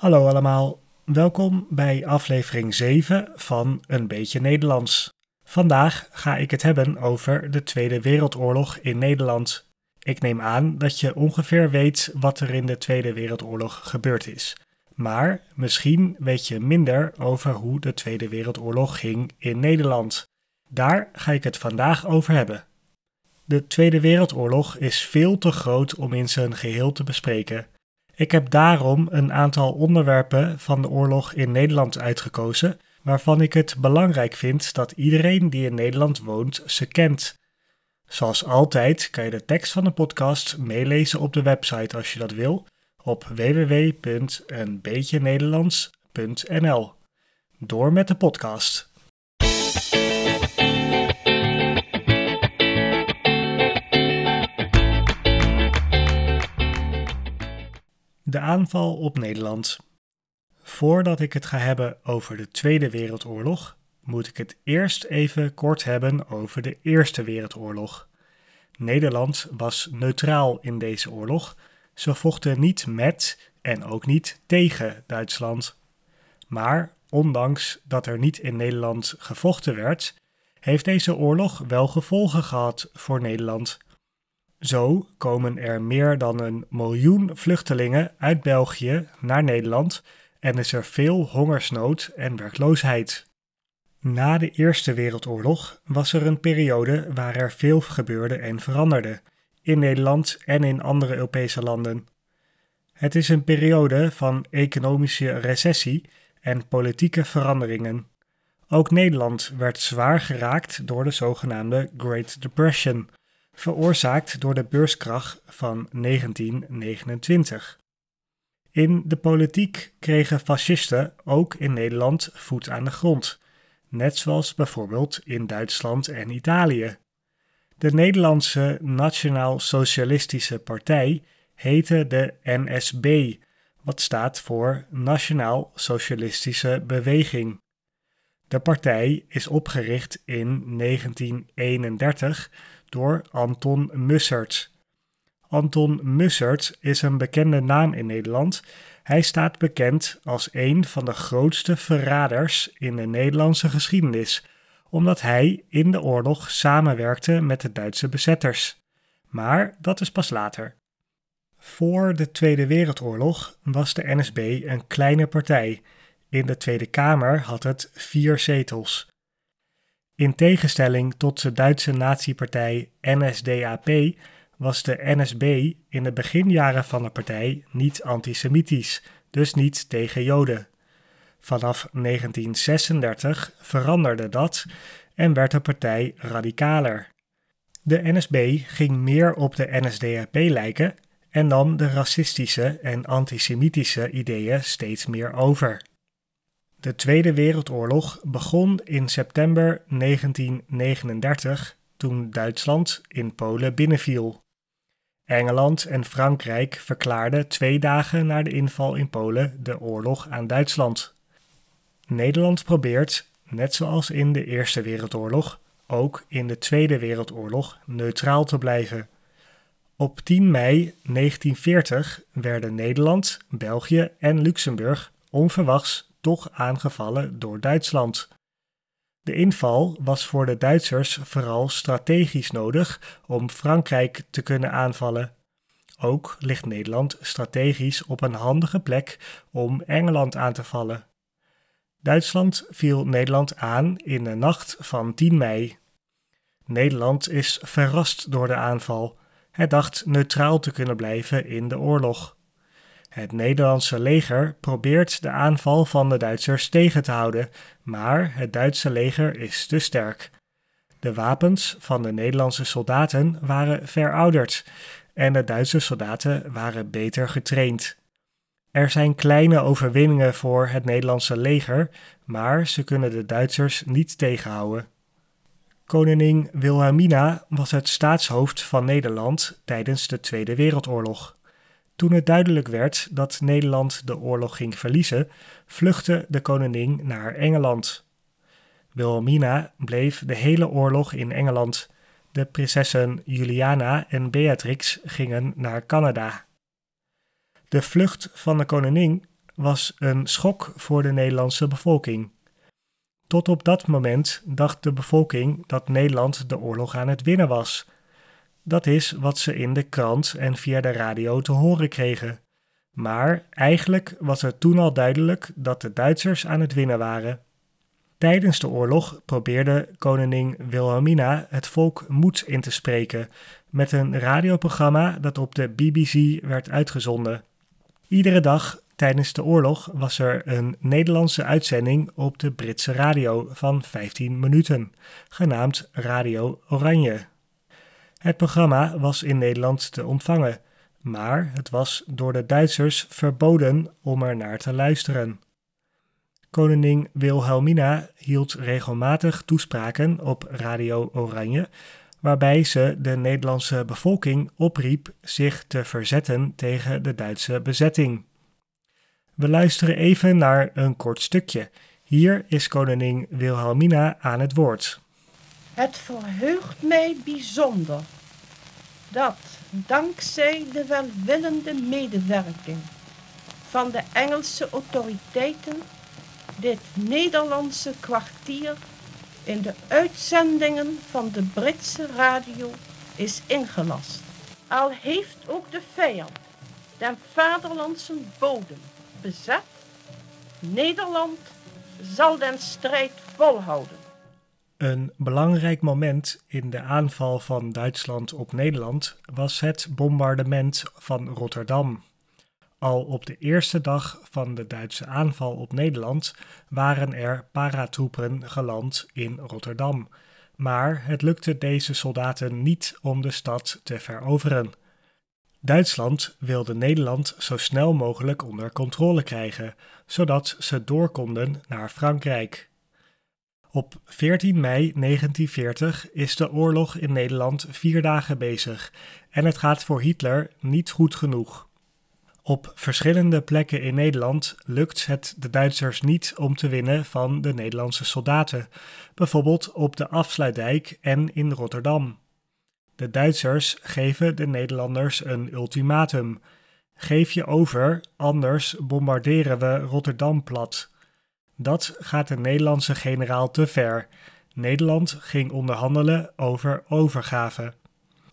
Hallo allemaal, welkom bij aflevering 7 van Een beetje Nederlands. Vandaag ga ik het hebben over de Tweede Wereldoorlog in Nederland. Ik neem aan dat je ongeveer weet wat er in de Tweede Wereldoorlog gebeurd is. Maar misschien weet je minder over hoe de Tweede Wereldoorlog ging in Nederland. Daar ga ik het vandaag over hebben. De Tweede Wereldoorlog is veel te groot om in zijn geheel te bespreken. Ik heb daarom een aantal onderwerpen van de oorlog in Nederland uitgekozen, waarvan ik het belangrijk vind dat iedereen die in Nederland woont ze kent. Zoals altijd kan je de tekst van de podcast meelezen op de website als je dat wil, op www.eenbeetjenederlands.nl. Door met de podcast. De aanval op Nederland. Voordat ik het ga hebben over de Tweede Wereldoorlog, moet ik het eerst even kort hebben over de Eerste Wereldoorlog. Nederland was neutraal in deze oorlog. Ze vochten niet met en ook niet tegen Duitsland. Maar ondanks dat er niet in Nederland gevochten werd, heeft deze oorlog wel gevolgen gehad voor Nederland. Zo komen er meer dan een miljoen vluchtelingen uit België naar Nederland en is er veel hongersnood en werkloosheid. Na de Eerste Wereldoorlog was er een periode waar er veel gebeurde en veranderde, in Nederland en in andere Europese landen. Het is een periode van economische recessie en politieke veranderingen. Ook Nederland werd zwaar geraakt door de zogenaamde Great Depression, veroorzaakt door de beurskracht van 1929. In de politiek kregen fascisten ook in Nederland voet aan de grond, net zoals bijvoorbeeld in Duitsland en Italië. De Nederlandse Nationaal Socialistische Partij heette de NSB, wat staat voor Nationaal Socialistische Beweging. De partij is opgericht in 1931 door Anton Mussert. Anton Mussert is een bekende naam in Nederland. Hij staat bekend als een van de grootste verraders in de Nederlandse geschiedenis, omdat hij in de oorlog samenwerkte met de Duitse bezetters. Maar dat is pas later. Voor de Tweede Wereldoorlog was de NSB een kleine partij. In de Tweede Kamer had het vier zetels. In tegenstelling tot de Duitse natiepartij NSDAP was de NSB in de beginjaren van de partij niet antisemitisch, dus niet tegen Joden. Vanaf 1936 veranderde dat en werd de partij radicaler. De NSB ging meer op de NSDAP lijken en nam de racistische en antisemitische ideeën steeds meer over. De Tweede Wereldoorlog begon in september 1939 toen Duitsland in Polen binnenviel. Engeland en Frankrijk verklaarden twee dagen na de inval in Polen de oorlog aan Duitsland. Nederland probeert, net zoals in de Eerste Wereldoorlog, ook in de Tweede Wereldoorlog neutraal te blijven. Op 10 mei 1940 werden Nederland, België en Luxemburg onverwachts toch aangevallen door Duitsland. De inval was voor de Duitsers vooral strategisch nodig om Frankrijk te kunnen aanvallen. Ook ligt Nederland strategisch op een handige plek om Engeland aan te vallen. Duitsland viel Nederland aan in de nacht van 10 mei. Nederland is verrast door de aanval. Het dacht neutraal te kunnen blijven in de oorlog. Het Nederlandse leger probeert de aanval van de Duitsers tegen te houden, maar het Duitse leger is te sterk. De wapens van de Nederlandse soldaten waren verouderd en de Duitse soldaten waren beter getraind. Er zijn kleine overwinningen voor het Nederlandse leger, maar ze kunnen de Duitsers niet tegenhouden. Koningin Wilhelmina was het staatshoofd van Nederland tijdens de Tweede Wereldoorlog. Toen het duidelijk werd dat Nederland de oorlog ging verliezen, vluchtte de koningin naar Engeland. Wilhelmina bleef de hele oorlog in Engeland. De prinsessen Juliana en Beatrix gingen naar Canada. De vlucht van de koningin was een schok voor de Nederlandse bevolking. Tot op dat moment dacht de bevolking dat Nederland de oorlog aan het winnen was. Dat is wat ze in de krant en via de radio te horen kregen. Maar eigenlijk was het toen al duidelijk dat de Duitsers aan het winnen waren. Tijdens de oorlog probeerde koningin Wilhelmina het volk moed in te spreken met een radioprogramma dat op de BBC werd uitgezonden. Iedere dag tijdens de oorlog was er een Nederlandse uitzending op de Britse radio van 15 minuten, genaamd Radio Oranje. Het programma was in Nederland te ontvangen, maar het was door de Duitsers verboden om er naar te luisteren. Koningin Wilhelmina hield regelmatig toespraken op Radio Oranje, waarbij ze de Nederlandse bevolking opriep zich te verzetten tegen de Duitse bezetting. We luisteren even naar een kort stukje. Hier is koningin Wilhelmina aan het woord. Het verheugt mij bijzonder dat dankzij de welwillende medewerking van de Engelse autoriteiten dit Nederlandse kwartier in de uitzendingen van de Britse radio is ingelast. Al heeft ook de vijand den vaderlandse bodem bezet, Nederland zal den strijd volhouden. Een belangrijk moment in de aanval van Duitsland op Nederland was het bombardement van Rotterdam. Al op de eerste dag van de Duitse aanval op Nederland waren er paratroepen geland in Rotterdam. Maar het lukte deze soldaten niet om de stad te veroveren. Duitsland wilde Nederland zo snel mogelijk onder controle krijgen, zodat ze door konden naar Frankrijk. Op 14 mei 1940 is de oorlog in Nederland vier dagen bezig en het gaat voor Hitler niet goed genoeg. Op verschillende plekken in Nederland lukt het de Duitsers niet om te winnen van de Nederlandse soldaten, bijvoorbeeld op de Afsluitdijk en in Rotterdam. De Duitsers geven de Nederlanders een ultimatum. Geef je over, anders bombarderen we Rotterdam plat. Dat gaat de Nederlandse generaal te ver. Nederland ging onderhandelen over overgave.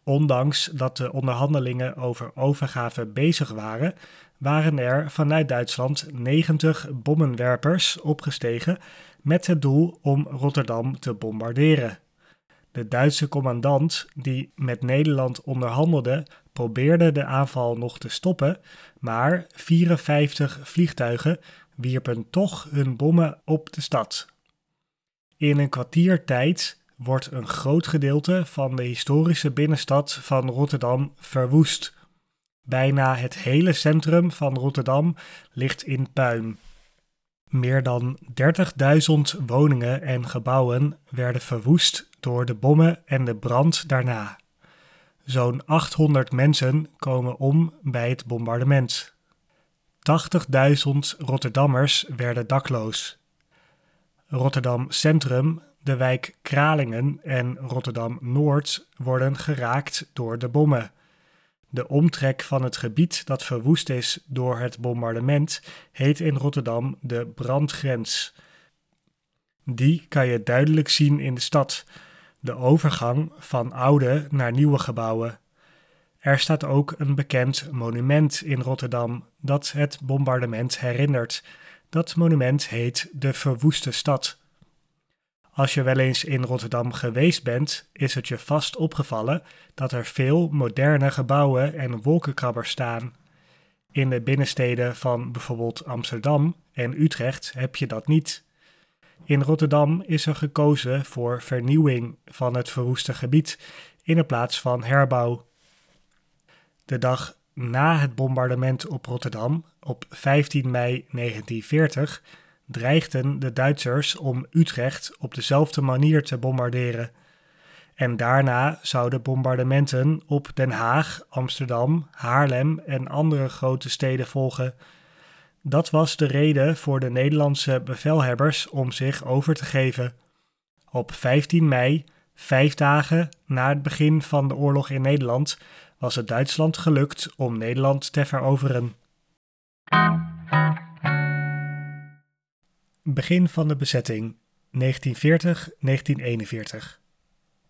Ondanks dat de onderhandelingen over overgave bezig waren, waren er vanuit Duitsland 90 bommenwerpers opgestegen met het doel om Rotterdam te bombarderen. De Duitse commandant, die met Nederland onderhandelde, probeerde de aanval nog te stoppen, maar 54 vliegtuigen wierpen toch hun bommen op de stad. In een kwartier tijd wordt een groot gedeelte van de historische binnenstad van Rotterdam verwoest. Bijna het hele centrum van Rotterdam ligt in puin. Meer dan 30.000 woningen en gebouwen werden verwoest door de bommen en de brand daarna. Zo'n 800 mensen komen om bij het bombardement. 80.000 Rotterdammers werden dakloos. Rotterdam Centrum, de wijk Kralingen en Rotterdam Noord worden geraakt door de bommen. De omtrek van het gebied dat verwoest is door het bombardement heet in Rotterdam de brandgrens. Die kan je duidelijk zien in de stad, de overgang van oude naar nieuwe gebouwen. Er staat ook een bekend monument in Rotterdam dat het bombardement herinnert. Dat monument heet de Verwoeste Stad. Als je wel eens in Rotterdam geweest bent, is het je vast opgevallen dat er veel moderne gebouwen en wolkenkrabbers staan. In de binnensteden van bijvoorbeeld Amsterdam en Utrecht heb je dat niet. In Rotterdam is er gekozen voor vernieuwing van het verwoeste gebied in de plaats van herbouw. De dag na het bombardement op Rotterdam, op 15 mei 1940, dreigden de Duitsers om Utrecht op dezelfde manier te bombarderen. En daarna zouden bombardementen op Den Haag, Amsterdam, Haarlem en andere grote steden volgen. Dat was de reden voor de Nederlandse bevelhebbers om zich over te geven. Op 15 mei, vijf dagen na het begin van de oorlog in Nederland, was het Duitsland gelukt om Nederland te veroveren. Begin van de bezetting 1940-1941.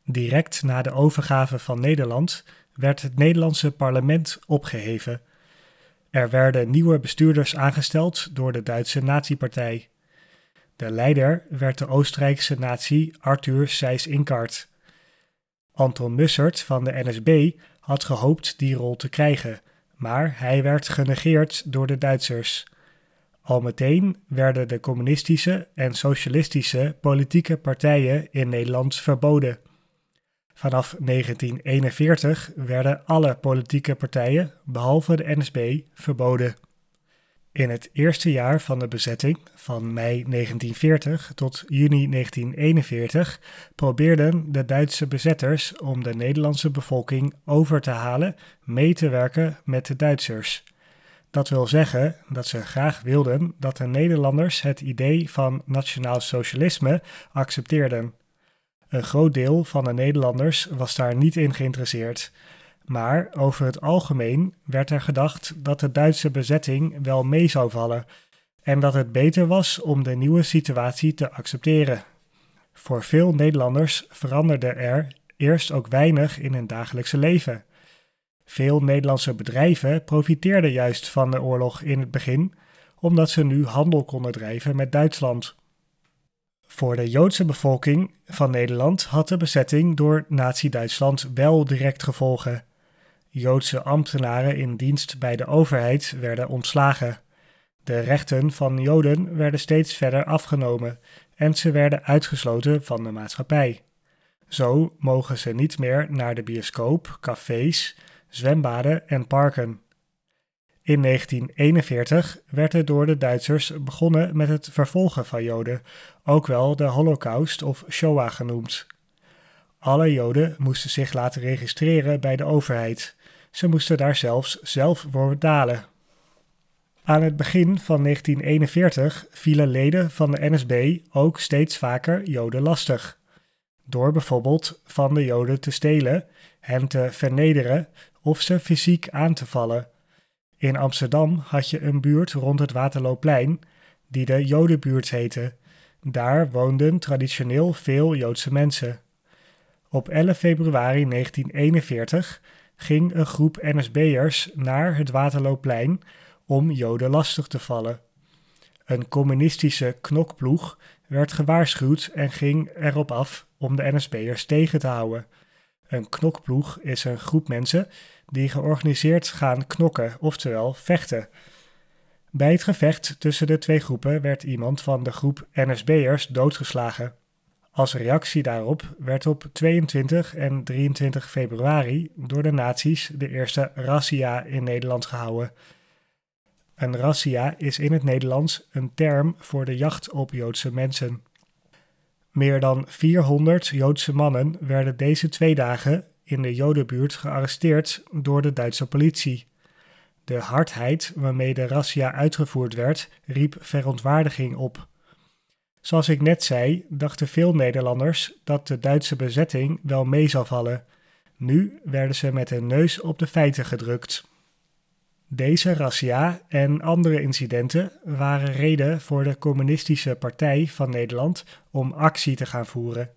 Direct na de overgave van Nederland werd het Nederlandse parlement opgeheven. Er werden nieuwe bestuurders aangesteld door de Duitse Nazi-partij. De leider werd de Oostenrijkse nazi Arthur Seyss-Inquart. Anton Mussert van de NSB had gehoopt die rol te krijgen, maar hij werd genegeerd door de Duitsers. Al meteen werden de communistische en socialistische politieke partijen in Nederland verboden. Vanaf 1941 werden alle politieke partijen, behalve de NSB, verboden. In het eerste jaar van de bezetting, van mei 1940 tot juni 1941, probeerden de Duitse bezetters om de Nederlandse bevolking over te halen mee te werken met de Duitsers. Dat wil zeggen dat ze graag wilden dat de Nederlanders het idee van nationaal socialisme accepteerden. Een groot deel van de Nederlanders was daar niet in geïnteresseerd. Maar over het algemeen werd er gedacht dat de Duitse bezetting wel mee zou vallen en dat het beter was om de nieuwe situatie te accepteren. Voor veel Nederlanders veranderde er eerst ook weinig in hun dagelijkse leven. Veel Nederlandse bedrijven profiteerden juist van de oorlog in het begin, omdat ze nu handel konden drijven met Duitsland. Voor de Joodse bevolking van Nederland had de bezetting door Nazi-Duitsland wel direct gevolgen. Joodse ambtenaren in dienst bij de overheid werden ontslagen. De rechten van Joden werden steeds verder afgenomen en ze werden uitgesloten van de maatschappij. Zo mogen ze niet meer naar de bioscoop, cafés, zwembaden en parken. In 1941 werd er door de Duitsers begonnen met het vervolgen van Joden, ook wel de Holocaust of Shoah genoemd. Alle Joden moesten zich laten registreren bij de overheid. Ze moesten daar zelfs zelf voor betalen. Aan het begin van 1941 vielen leden van de NSB ook steeds vaker Joden lastig. Door bijvoorbeeld van de Joden te stelen, hen te vernederen of ze fysiek aan te vallen. In Amsterdam had je een buurt rond het Waterloopplein, die de Jodenbuurt heette. Daar woonden traditioneel veel Joodse mensen. Op 11 februari 1941 ging een groep NSB'ers naar het Waterloopplein om Joden lastig te vallen. Een communistische knokploeg werd gewaarschuwd en ging erop af om de NSB'ers tegen te houden. Een knokploeg is een groep mensen die georganiseerd gaan knokken, oftewel vechten. Bij het gevecht tussen de twee groepen werd iemand van de groep NSB'ers doodgeslagen. Als reactie daarop werd op 22 en 23 februari door de nazi's de eerste razzia in Nederland gehouden. Een razzia is in het Nederlands een term voor de jacht op Joodse mensen. Meer dan 400 Joodse mannen werden deze twee dagen in de Jodenbuurt gearresteerd door de Duitse politie. De hardheid waarmee de razzia uitgevoerd werd, riep verontwaardiging op. Zoals ik net zei, dachten veel Nederlanders dat de Duitse bezetting wel mee zou vallen. Nu werden ze met hun neus op de feiten gedrukt. Deze razzia en andere incidenten waren reden voor de Communistische Partij van Nederland om actie te gaan voeren.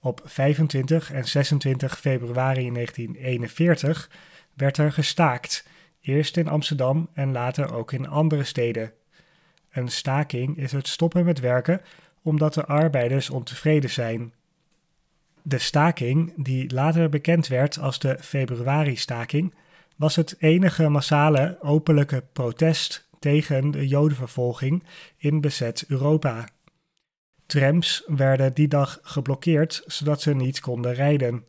Op 25 en 26 februari 1941 werd er gestaakt, eerst in Amsterdam en later ook in andere steden. Een staking is het stoppen met werken omdat de arbeiders ontevreden zijn. De staking, die later bekend werd als de februari-staking, was het enige massale openlijke protest tegen de Jodenvervolging in bezet Europa. Trams werden die dag geblokkeerd zodat ze niet konden rijden.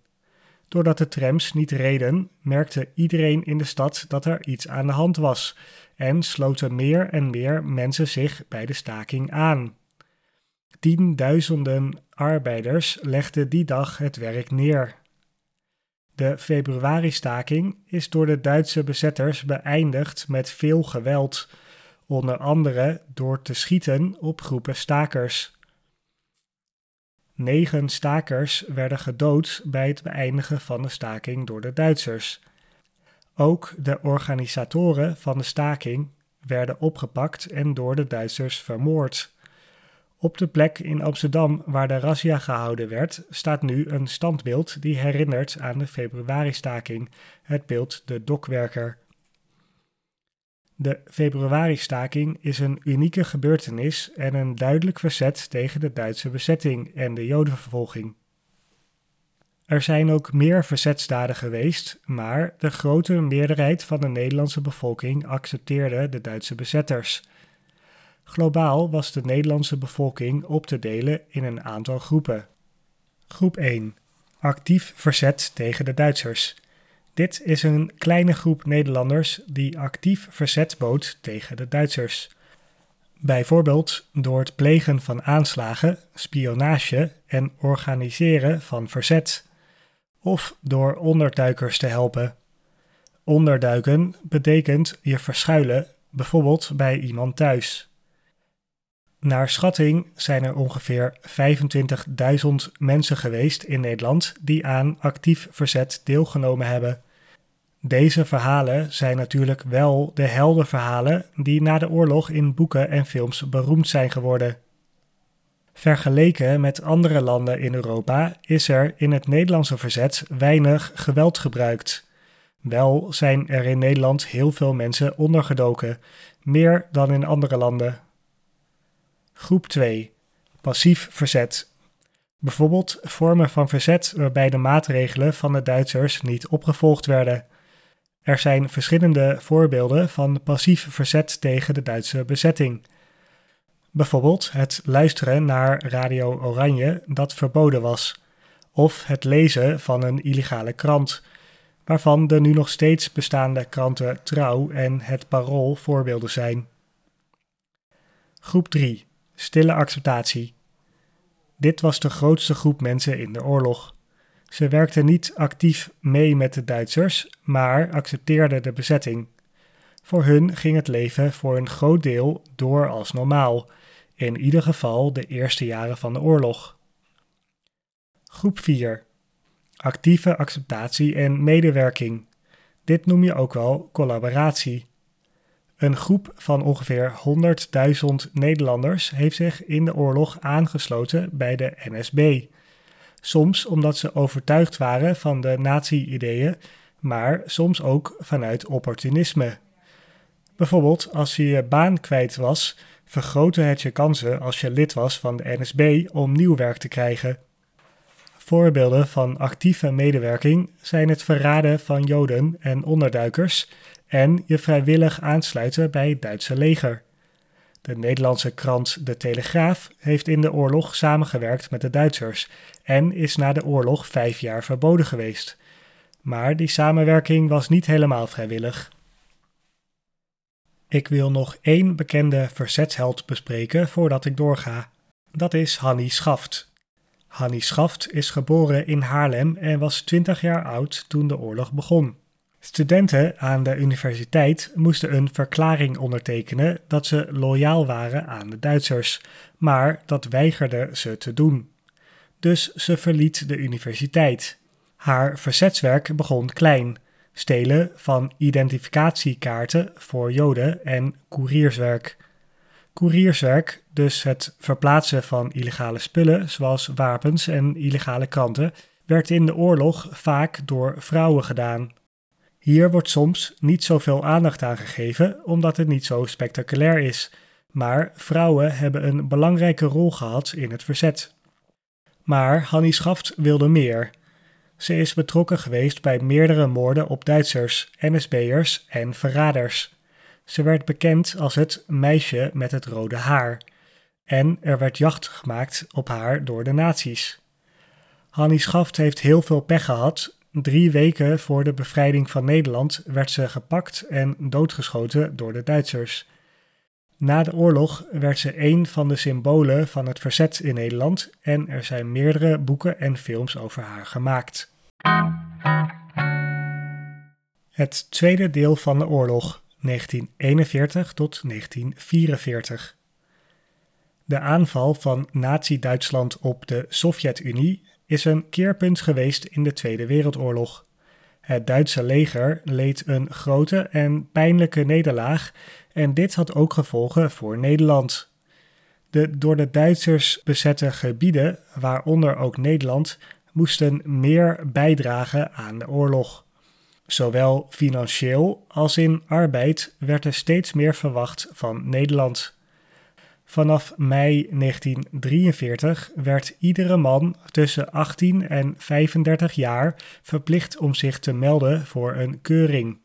Doordat de trams niet reden, merkte iedereen in de stad dat er iets aan de hand was en sloten meer en meer mensen zich bij de staking aan. Tienduizenden arbeiders legden die dag het werk neer. De februari-staking is door de Duitse bezetters beëindigd met veel geweld, onder andere door te schieten op groepen stakers. Negen stakers werden gedood bij het beëindigen van de staking door de Duitsers. Ook de organisatoren van de staking werden opgepakt en door de Duitsers vermoord. Op de plek in Amsterdam waar de razzia gehouden werd, staat nu een standbeeld die herinnert aan de februaristaking, het beeld de dokwerker. De februaristaking is een unieke gebeurtenis en een duidelijk verzet tegen de Duitse bezetting en de Jodenvervolging. Er zijn ook meer verzetsdaden geweest, maar de grote meerderheid van de Nederlandse bevolking accepteerde de Duitse bezetters. Globaal was de Nederlandse bevolking op te delen in een aantal groepen. Groep 1. Actief verzet tegen de Duitsers. Dit is een kleine groep Nederlanders die actief verzet bood tegen de Duitsers. Bijvoorbeeld door het plegen van aanslagen, spionage en organiseren van verzet. Of door onderduikers te helpen. Onderduiken betekent je verschuilen, bijvoorbeeld bij iemand thuis. Naar schatting zijn er ongeveer 25.000 mensen geweest in Nederland die aan actief verzet deelgenomen hebben. Deze verhalen zijn natuurlijk wel de heldenverhalen die na de oorlog in boeken en films beroemd zijn geworden. Vergeleken met andere landen in Europa is er in het Nederlandse verzet weinig geweld gebruikt. Wel zijn er in Nederland heel veel mensen ondergedoken, meer dan in andere landen. Groep 2. Passief verzet. Bijvoorbeeld vormen van verzet waarbij de maatregelen van de Duitsers niet opgevolgd werden. Er zijn verschillende voorbeelden van passief verzet tegen de Duitse bezetting. Bijvoorbeeld het luisteren naar Radio Oranje dat verboden was, of het lezen van een illegale krant, waarvan de nu nog steeds bestaande kranten Trouw en Het Parool voorbeelden zijn. Groep 3 stille acceptatie. Dit was de grootste groep mensen in de oorlog. Ze werkten niet actief mee met de Duitsers, maar accepteerden de bezetting. Voor hun ging het leven voor een groot deel door als normaal, in ieder geval de eerste jaren van de oorlog. Groep 4. Actieve acceptatie en medewerking. Dit noem je ook wel collaboratie. Een groep van ongeveer 100.000 Nederlanders heeft zich in de oorlog aangesloten bij de NSB. Soms omdat ze overtuigd waren van de nazi-ideeën, maar soms ook vanuit opportunisme. Bijvoorbeeld als je je baan kwijt was, vergrootte het je kansen als je lid was van de NSB om nieuw werk te krijgen. Voorbeelden van actieve medewerking zijn het verraden van Joden en onderduikers en je vrijwillig aansluiten bij het Duitse leger. De Nederlandse krant De Telegraaf heeft in de oorlog samengewerkt met de Duitsers en is na de oorlog vijf jaar verboden geweest. Maar die samenwerking was niet helemaal vrijwillig. Ik wil nog één bekende verzetsheld bespreken voordat ik doorga. Dat is Hannie Schaft. Hannie Schaft is geboren in Haarlem en was 20 jaar oud toen de oorlog begon. Studenten aan de universiteit moesten een verklaring ondertekenen dat ze loyaal waren aan de Duitsers, maar dat weigerden ze te doen. Dus ze verliet de universiteit. Haar verzetswerk begon klein: stelen van identificatiekaarten voor Joden en koerierswerk. Koerierswerk, dus het verplaatsen van illegale spullen zoals wapens en illegale kranten, werd in de oorlog vaak door vrouwen gedaan. Hier wordt soms niet zoveel aandacht aan gegeven omdat het niet zo spectaculair is, maar vrouwen hebben een belangrijke rol gehad in het verzet. Maar Hannie Schaft wilde meer. Ze is betrokken geweest bij meerdere moorden op Duitsers, NSB'ers en verraders. Ze werd bekend als het meisje met het rode haar. En er werd jacht gemaakt op haar door de nazi's. Hannie Schaft heeft heel veel pech gehad Drie weken voor de bevrijding van Nederland werd ze gepakt en doodgeschoten door de Duitsers. Na de oorlog werd ze een van de symbolen van het verzet in Nederland en er zijn meerdere boeken en films over haar gemaakt. Het tweede deel van de oorlog, 1941 tot 1944. De aanval van Nazi-Duitsland op de Sovjet-Unie is een keerpunt geweest in de Tweede Wereldoorlog. Het Duitse leger leed een grote en pijnlijke nederlaag en dit had ook gevolgen voor Nederland. De door de Duitsers bezette gebieden, waaronder ook Nederland, moesten meer bijdragen aan de oorlog. Zowel financieel als in arbeid werd er steeds meer verwacht van Nederland. Vanaf mei 1943 werd iedere man tussen 18 en 35 jaar verplicht om zich te melden voor een keuring.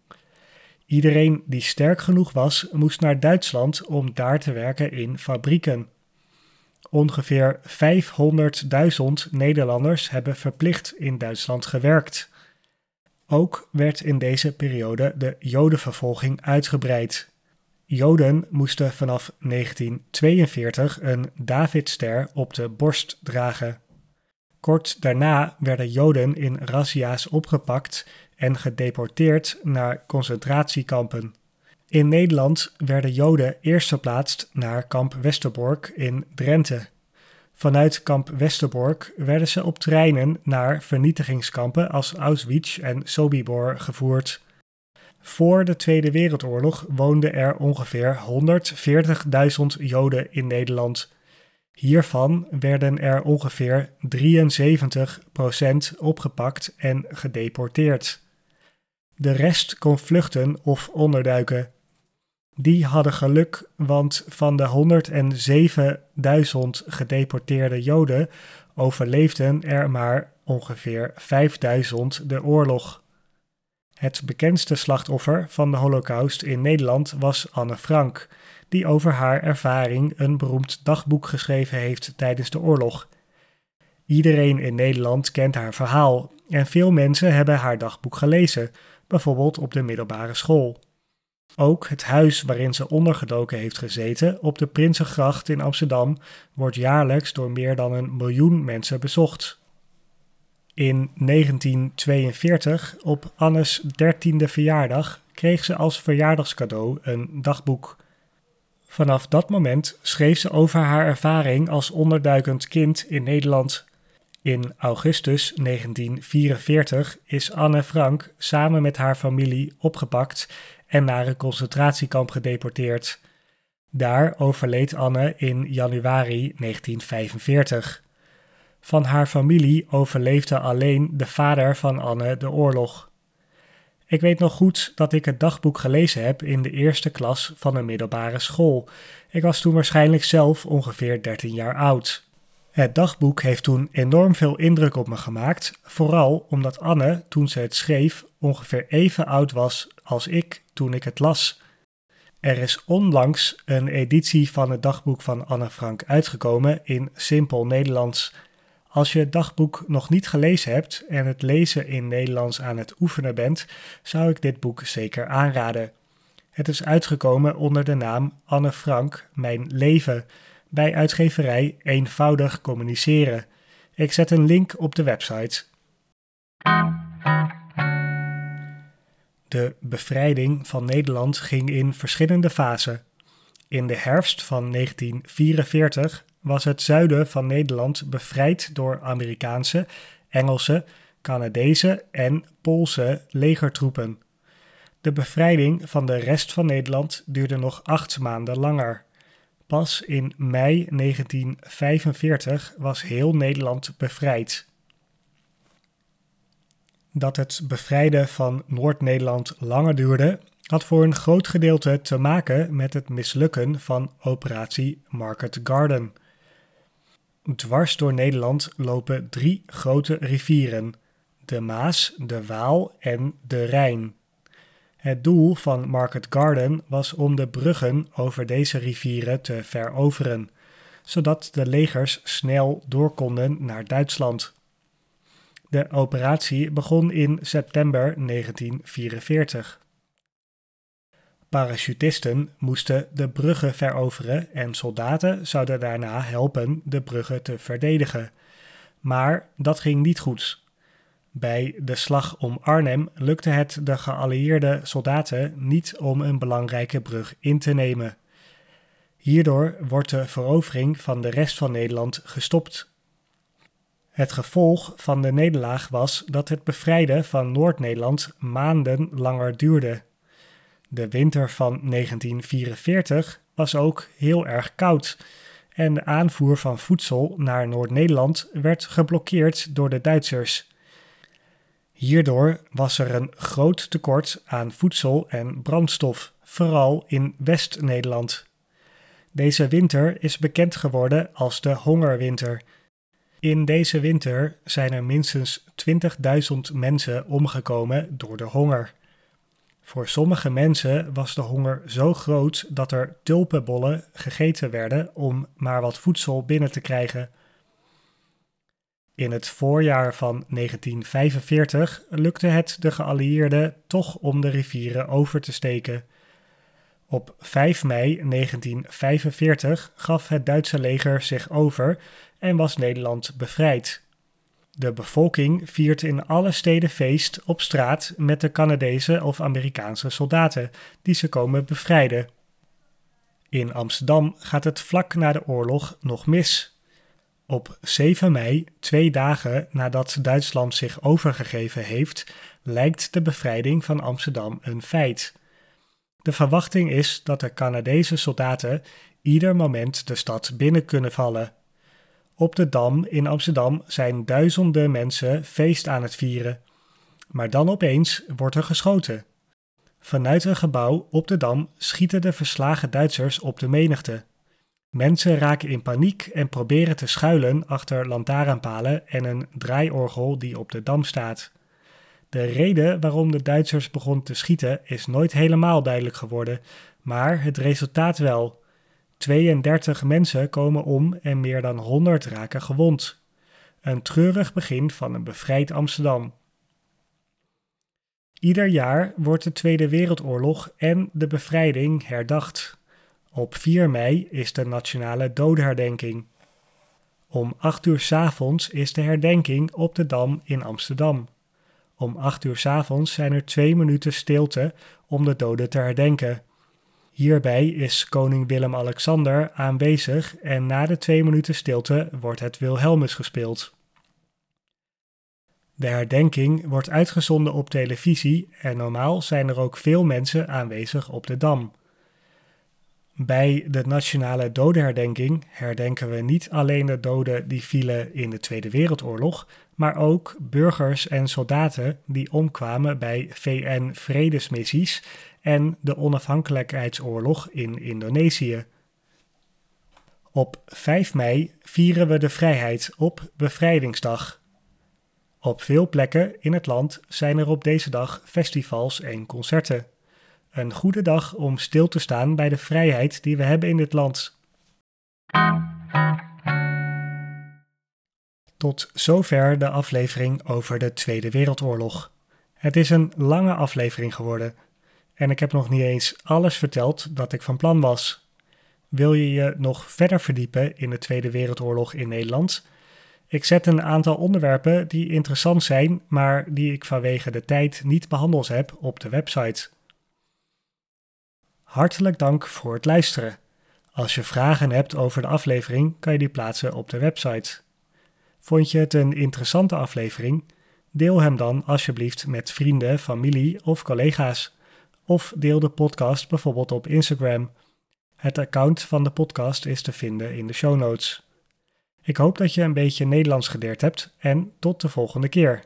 Iedereen die sterk genoeg was, moest naar Duitsland om daar te werken in fabrieken. Ongeveer 500.000 Nederlanders hebben verplicht in Duitsland gewerkt. Ook werd in deze periode de Jodenvervolging uitgebreid. Joden moesten vanaf 1942 een Davidster op de borst dragen. Kort daarna werden Joden in razzia's opgepakt en gedeporteerd naar concentratiekampen. In Nederland werden Joden eerst verplaatst naar kamp Westerbork in Drenthe. Vanuit kamp Westerbork werden ze op treinen naar vernietigingskampen als Auschwitz en Sobibor gevoerd. Voor de Tweede Wereldoorlog woonden er ongeveer 140.000 Joden in Nederland. Hiervan werden er ongeveer 73% opgepakt en gedeporteerd. De rest kon vluchten of onderduiken. Die hadden geluk, want van de 107.000 gedeporteerde Joden overleefden er maar ongeveer 5.000 de oorlog. Het bekendste slachtoffer van de Holocaust in Nederland was Anne Frank, die over haar ervaring een beroemd dagboek geschreven heeft tijdens de oorlog. Iedereen in Nederland kent haar verhaal en veel mensen hebben haar dagboek gelezen, bijvoorbeeld op de middelbare school. Ook het huis waarin ze ondergedoken heeft gezeten op de Prinsengracht in Amsterdam wordt jaarlijks door meer dan een miljoen mensen bezocht. In 1942, op Annes dertiende verjaardag, kreeg ze als verjaardagscadeau een dagboek. Vanaf dat moment schreef ze over haar ervaring als onderduikend kind in Nederland. In augustus 1944 is Anne Frank samen met haar familie opgepakt en naar een concentratiekamp gedeporteerd. Daar overleed Anne in januari 1945. Van haar familie overleefde alleen de vader van Anne de oorlog. Ik weet nog goed dat ik het dagboek gelezen heb in de eerste klas van een middelbare school. Ik was toen waarschijnlijk zelf ongeveer 13 jaar oud. Het dagboek heeft toen enorm veel indruk op me gemaakt, vooral omdat Anne, toen ze het schreef, ongeveer even oud was als ik toen ik het las. Er is onlangs een editie van het dagboek van Anne Frank uitgekomen in simpel Nederlands. Als je het dagboek nog niet gelezen hebt en het lezen in Nederlands aan het oefenen bent, zou ik dit boek zeker aanraden. Het is uitgekomen onder de naam Anne Frank, Mijn Leven, bij uitgeverij Eenvoudig Communiceren. Ik zet een link op de website. De bevrijding van Nederland ging in verschillende fasen. In de herfst van 1944 was het zuiden van Nederland bevrijd door Amerikaanse, Engelse, Canadese en Poolse legertroepen. De bevrijding van de rest van Nederland duurde nog acht maanden langer. Pas in mei 1945 was heel Nederland bevrijd. Dat het bevrijden van Noord-Nederland langer duurde, had voor een groot gedeelte te maken met het mislukken van operatie Market Garden. Dwars door Nederland lopen drie grote rivieren: de Maas, de Waal en de Rijn. Het doel van Market Garden was om de bruggen over deze rivieren te veroveren, zodat de legers snel door konden naar Duitsland. De operatie begon in september 1944. Parachutisten moesten de bruggen veroveren en soldaten zouden daarna helpen de bruggen te verdedigen. Maar dat ging niet goed. Bij de slag om Arnhem lukte het de geallieerde soldaten niet om een belangrijke brug in te nemen. Hierdoor wordt de verovering van de rest van Nederland gestopt. Het gevolg van de nederlaag was dat het bevrijden van Noord-Nederland maanden langer duurde. De winter van 1944 was ook heel erg koud en de aanvoer van voedsel naar Noord-Nederland werd geblokkeerd door de Duitsers. Hierdoor was er een groot tekort aan voedsel en brandstof, vooral in West-Nederland. Deze winter is bekend geworden als de hongerwinter. In deze winter zijn er minstens 20.000 mensen omgekomen door de honger. Voor sommige mensen was de honger zo groot dat er tulpenbollen gegeten werden om maar wat voedsel binnen te krijgen. In het voorjaar van 1945 lukte het de geallieerden toch om de rivieren over te steken. Op 5 mei 1945 gaf het Duitse leger zich over en was Nederland bevrijd. De bevolking viert in alle steden feest op straat met de Canadese of Amerikaanse soldaten die ze komen bevrijden. In Amsterdam gaat het vlak na de oorlog nog mis. Op 7 mei, twee dagen nadat Duitsland zich overgegeven heeft, lijkt de bevrijding van Amsterdam een feit. De verwachting is dat de Canadese soldaten ieder moment de stad binnen kunnen vallen. Op de Dam in Amsterdam zijn duizenden mensen feest aan het vieren. Maar dan opeens wordt er geschoten. Vanuit een gebouw op de Dam schieten de verslagen Duitsers op de menigte. Mensen raken in paniek en proberen te schuilen achter lantaarnpalen en een draaiorgel die op de Dam staat. De reden waarom de Duitsers begonnen te schieten is nooit helemaal duidelijk geworden, maar het resultaat wel. 32 mensen komen om en meer dan 100 raken gewond. Een treurig begin van een bevrijd Amsterdam. Ieder jaar wordt de Tweede Wereldoorlog en de bevrijding herdacht. Op 4 mei is de Nationale Dodenherdenking. Om 8 uur 's avonds is de herdenking op de Dam in Amsterdam. Om 8 uur 's avonds zijn er twee minuten stilte om de doden te herdenken. Hierbij is koning Willem-Alexander aanwezig en na de twee minuten stilte wordt het Wilhelmus gespeeld. De herdenking wordt uitgezonden op televisie en normaal zijn er ook veel mensen aanwezig op de Dam. Bij de Nationale Dodenherdenking herdenken we niet alleen de doden die vielen in de Tweede Wereldoorlog, maar ook burgers en soldaten die omkwamen bij VN-vredesmissies en de onafhankelijkheidsoorlog in Indonesië. Op 5 mei vieren we de vrijheid op Bevrijdingsdag. Op veel plekken in het land zijn er op deze dag festivals en concerten. Een goede dag om stil te staan bij de vrijheid die we hebben in dit land. Tot zover de aflevering over de Tweede Wereldoorlog. Het is een lange aflevering geworden en ik heb nog niet eens alles verteld dat ik van plan was. Wil je je nog verder verdiepen in de Tweede Wereldoorlog in Nederland? Ik zet een aantal onderwerpen die interessant zijn, maar die ik vanwege de tijd niet behandeld heb op de website. Hartelijk dank voor het luisteren. Als je vragen hebt over de aflevering, kan je die plaatsen op de website. Vond je het een interessante aflevering? Deel hem dan alsjeblieft met vrienden, familie of collega's. Of deel de podcast bijvoorbeeld op Instagram. Het account van de podcast is te vinden in de show notes. Ik hoop dat je een beetje Nederlands geleerd hebt en tot de volgende keer.